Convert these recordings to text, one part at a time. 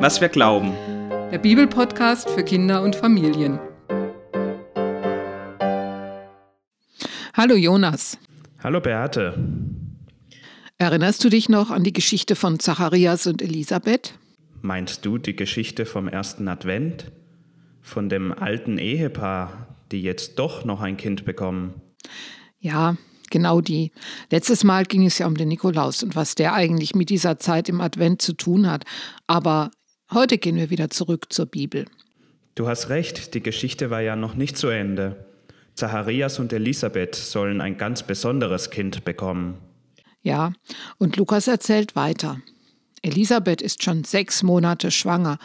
Was wir glauben. Der Bibelpodcast für Kinder und Familien. Hallo Jonas. Hallo Beate. Erinnerst du dich noch an die Geschichte von Zacharias und Elisabeth? Meinst du die Geschichte vom ersten Advent? Von dem alten Ehepaar, die jetzt doch noch ein Kind bekommen? Ja, genau die. Letztes Mal ging es ja um den Nikolaus und was der eigentlich mit dieser Zeit im Advent zu tun hat. Aber heute gehen wir wieder zurück zur Bibel. Du hast recht, die Geschichte war ja noch nicht zu Ende. Zacharias und Elisabeth sollen ein ganz besonderes Kind bekommen. Ja, und Lukas erzählt weiter. Elisabeth ist schon sechs Monate schwanger.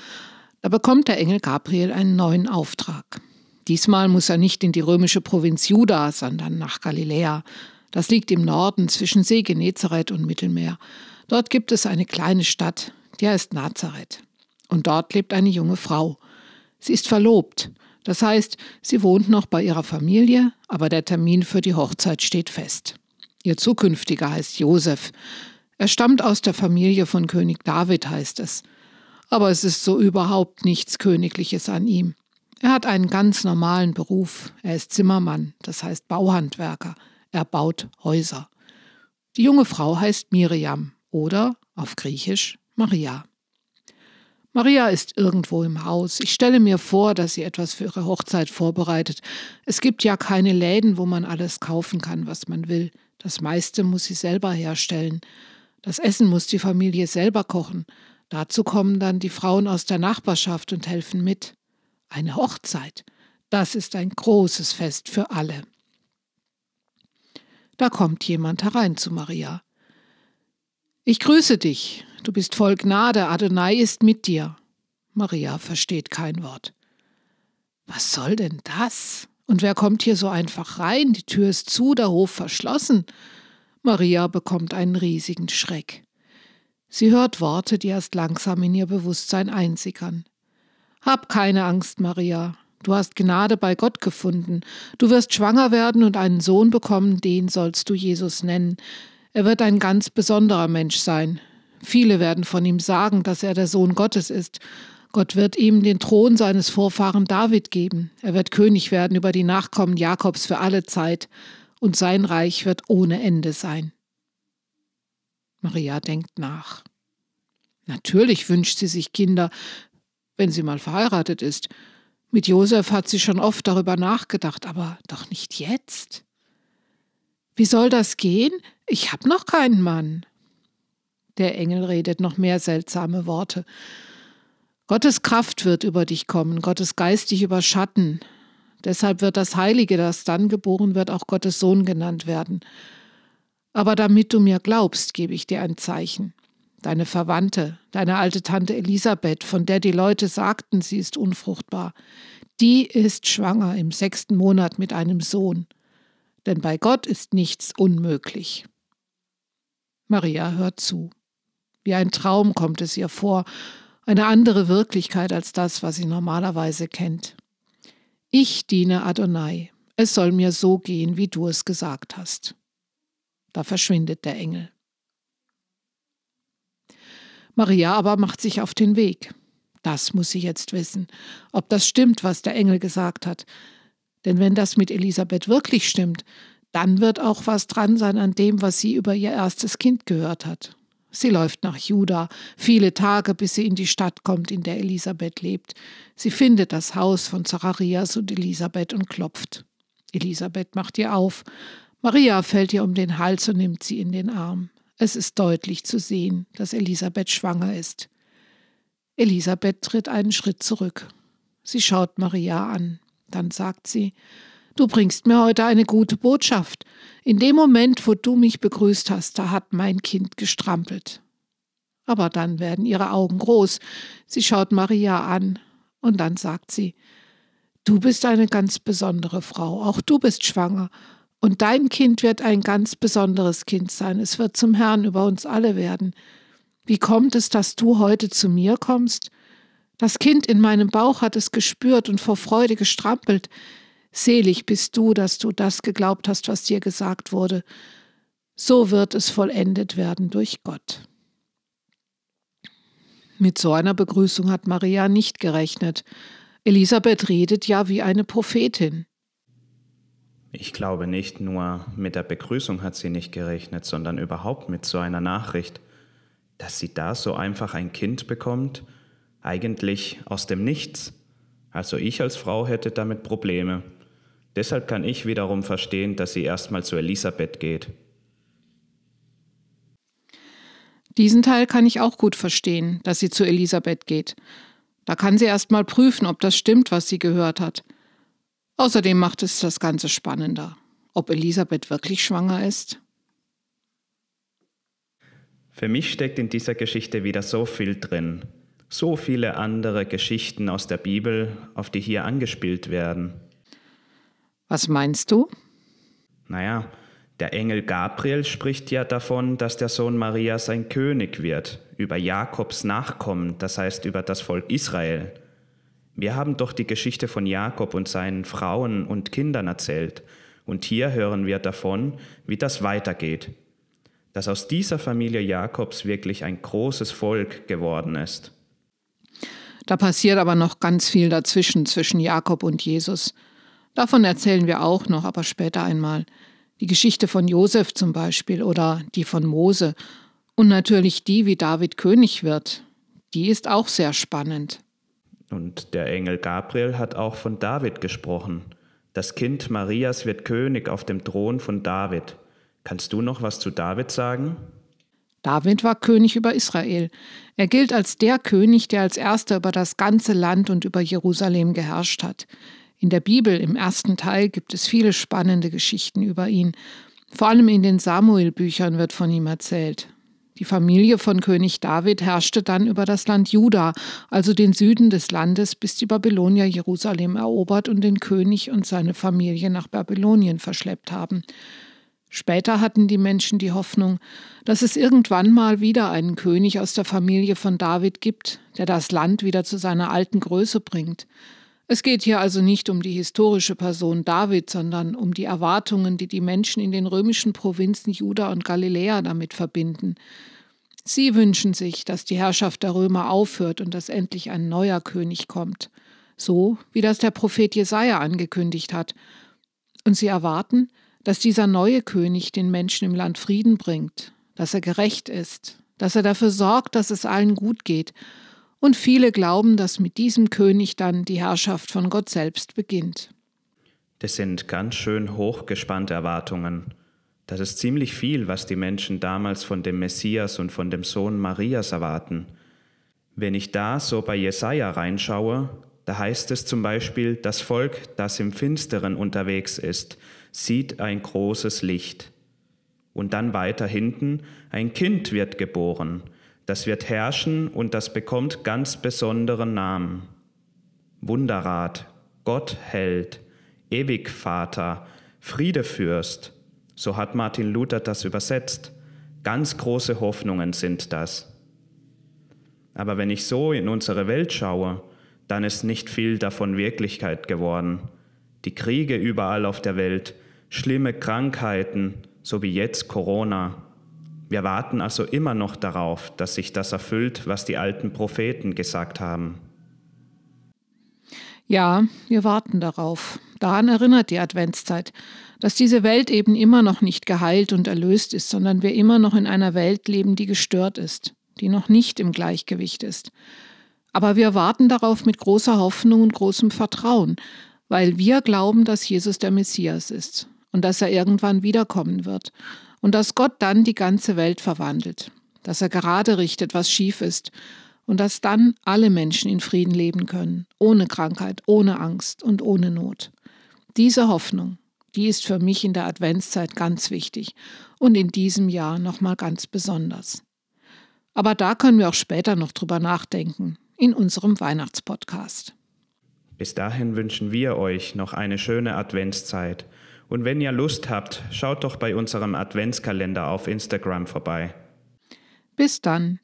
Da bekommt der Engel Gabriel einen neuen Auftrag. Diesmal muss er nicht in die römische Provinz Juda, sondern nach Galiläa. Das liegt im Norden zwischen See Genezareth und Mittelmeer. Dort gibt es eine kleine Stadt, die heißt Nazareth. Und dort lebt eine junge Frau. Sie ist verlobt. Das heißt, sie wohnt noch bei ihrer Familie, aber der Termin für die Hochzeit steht fest. Ihr zukünftiger heißt Josef. Er stammt aus der Familie von König David, heißt es. Aber es ist so überhaupt nichts Königliches an ihm. Er hat einen ganz normalen Beruf. Er ist Zimmermann, das heißt Bauhandwerker. Er baut Häuser. Die junge Frau heißt Miriam oder auf Griechisch Maria. Maria ist irgendwo im Haus. Ich stelle mir vor, dass sie etwas für ihre Hochzeit vorbereitet. Es gibt ja keine Läden, wo man alles kaufen kann, was man will. Das meiste muss sie selber herstellen. Das Essen muss die Familie selber kochen. Dazu kommen dann die Frauen aus der Nachbarschaft und helfen mit. Eine Hochzeit, das ist ein großes Fest für alle. Da kommt jemand herein zu Maria. Ich grüße dich, du bist voll Gnade, Adonai ist mit dir. Maria versteht kein Wort. Was soll denn das? Und wer kommt hier so einfach rein? Die Tür ist zu, der Hof verschlossen. Maria bekommt einen riesigen Schreck. Sie hört Worte, die erst langsam in ihr Bewusstsein einsickern. Hab keine Angst, Maria. Du hast Gnade bei Gott gefunden. Du wirst schwanger werden und einen Sohn bekommen, den sollst du Jesus nennen. Er wird ein ganz besonderer Mensch sein. Viele werden von ihm sagen, dass er der Sohn Gottes ist. Gott wird ihm den Thron seines Vorfahren David geben. Er wird König werden über die Nachkommen Jakobs für alle Zeit, und sein Reich wird ohne Ende sein. Maria denkt nach. Natürlich wünscht sie sich Kinder, wenn sie mal verheiratet ist. Mit Josef hat sie schon oft darüber nachgedacht, aber doch nicht jetzt. Wie soll das gehen? Ich hab noch keinen Mann. Der Engel redet noch mehr seltsame Worte. Gottes Kraft wird über dich kommen, Gottes Geist dich überschatten. Deshalb wird das Heilige, das dann geboren wird, auch Gottes Sohn genannt werden. Aber damit du mir glaubst, gebe ich dir ein Zeichen. Deine Verwandte, deine alte Tante Elisabeth, von der die Leute sagten, sie ist unfruchtbar, die ist schwanger im sechsten Monat mit einem Sohn. Denn bei Gott ist nichts unmöglich. Maria hört zu. Wie ein Traum kommt es ihr vor, eine andere Wirklichkeit als das, was sie normalerweise kennt. Ich diene Adonai, es soll mir so gehen, wie du es gesagt hast. Da verschwindet der Engel. Maria aber macht sich auf den Weg. Das muss sie jetzt wissen, ob das stimmt, was der Engel gesagt hat. Denn wenn das mit Elisabeth wirklich stimmt, dann wird auch was dran sein an dem, was sie über ihr erstes Kind gehört hat. Sie läuft nach Juda, viele Tage, bis sie in die Stadt kommt, in der Elisabeth lebt. Sie findet das Haus von Zacharias und Elisabeth und klopft. Elisabeth macht ihr auf. Maria fällt ihr um den Hals und nimmt sie in den Arm. Es ist deutlich zu sehen, dass Elisabeth schwanger ist. Elisabeth tritt einen Schritt zurück. Sie schaut Maria an. Dann sagt sie, Du bringst mir heute eine gute Botschaft. In dem Moment, wo du mich begrüßt hast, da hat mein Kind gestrampelt. Aber dann werden ihre Augen groß. Sie schaut Maria an und dann sagt sie, Du bist eine ganz besondere Frau, auch du bist schwanger und dein Kind wird ein ganz besonderes Kind sein. Es wird zum Herrn über uns alle werden. Wie kommt es, dass du heute zu mir kommst? Das Kind in meinem Bauch hat es gespürt und vor Freude gestrampelt. Selig bist du, dass du das geglaubt hast, was dir gesagt wurde. So wird es vollendet werden durch Gott. Mit so einer Begrüßung hat Maria nicht gerechnet. Elisabeth redet ja wie eine Prophetin. Ich glaube nicht nur mit der Begrüßung hat sie nicht gerechnet, sondern überhaupt mit so einer Nachricht, dass sie da so einfach ein Kind bekommt, eigentlich aus dem Nichts. Also ich als Frau hätte damit Probleme. Deshalb kann ich wiederum verstehen, dass sie erstmal zu Elisabeth geht. Diesen Teil kann ich auch gut verstehen, dass sie zu Elisabeth geht. Da kann sie erst mal prüfen, ob das stimmt, was sie gehört hat. Außerdem macht es das Ganze spannender, ob Elisabeth wirklich schwanger ist. Für mich steckt in dieser Geschichte wieder so viel drin, so viele andere Geschichten aus der Bibel, auf die hier angespielt werden. Was meinst du? Naja, der Engel Gabriel spricht ja davon, dass der Sohn Marias ein König wird, über Jakobs Nachkommen, das heißt über das Volk Israel. Wir haben doch die Geschichte von Jakob und seinen Frauen und Kindern erzählt, und hier hören wir davon, wie das weitergeht, dass aus dieser Familie Jakobs wirklich ein großes Volk geworden ist. Da passiert aber noch ganz viel dazwischen zwischen Jakob und Jesus. Davon erzählen wir auch noch, aber später einmal. Die Geschichte von Josef zum Beispiel oder die von Mose und natürlich die, wie David König wird. Die ist auch sehr spannend. Und der Engel Gabriel hat auch von David gesprochen. Das Kind Marias wird König auf dem Thron von David. Kannst du noch was zu David sagen? David war König über Israel. Er gilt als der König, der als erster über das ganze Land und über Jerusalem geherrscht hat. In der Bibel im ersten Teil gibt es viele spannende Geschichten über ihn. Vor allem in den Samuel-Büchern wird von ihm erzählt. Die Familie von König David herrschte dann über das Land Juda, also den Süden des Landes, bis die Babylonier Jerusalem erobert und den König und seine Familie nach Babylonien verschleppt haben. Später hatten die Menschen die Hoffnung, dass es irgendwann mal wieder einen König aus der Familie von David gibt, der das Land wieder zu seiner alten Größe bringt. Es geht hier also nicht um die historische Person David, sondern um die Erwartungen, die die Menschen in den römischen Provinzen Juda und Galiläa damit verbinden. Sie wünschen sich, dass die Herrschaft der Römer aufhört und dass endlich ein neuer König kommt, so wie das der Prophet Jesaja angekündigt hat. Und sie erwarten, dass dieser neue König den Menschen im Land Frieden bringt, dass er gerecht ist, dass er dafür sorgt, dass es allen gut geht und viele glauben, dass mit diesem König dann die Herrschaft von Gott selbst beginnt. Das sind ganz schön hochgespannte Erwartungen. Das ist ziemlich viel, was die Menschen damals von dem Messias und von dem Sohn Marias erwarten. Wenn ich da so bei Jesaja reinschaue, da heißt es zum Beispiel, das Volk, das im Finsteren unterwegs ist, sieht ein großes Licht. Und dann weiter hinten, ein Kind wird geboren, das wird herrschen und das bekommt ganz besonderen Namen. Wunderrat, Gott Held, Ewigvater, Friedefürst, so hat Martin Luther das übersetzt. Ganz große Hoffnungen sind das. Aber wenn ich so in unsere Welt schaue, dann ist nicht viel davon Wirklichkeit geworden. Die Kriege überall auf der Welt, schlimme Krankheiten, so wie jetzt Corona, wir warten also immer noch darauf, dass sich das erfüllt, was die alten Propheten gesagt haben. Ja, wir warten darauf. Daran erinnert die Adventszeit, dass diese Welt eben immer noch nicht geheilt und erlöst ist, sondern wir immer noch in einer Welt leben, die gestört ist, die noch nicht im Gleichgewicht ist. Aber wir warten darauf mit großer Hoffnung und großem Vertrauen, weil wir glauben, dass Jesus der Messias ist und dass er irgendwann wiederkommen wird und dass Gott dann die ganze Welt verwandelt, dass er gerade richtet, was schief ist und dass dann alle Menschen in Frieden leben können, ohne Krankheit, ohne Angst und ohne Not. Diese Hoffnung, die ist für mich in der Adventszeit ganz wichtig und in diesem Jahr nochmal ganz besonders. Aber da können wir auch später noch drüber nachdenken, in unserem Weihnachtspodcast. Bis dahin wünschen wir euch noch eine schöne Adventszeit und wenn ihr Lust habt, schaut doch bei unserem Adventskalender auf Instagram vorbei. Bis dann.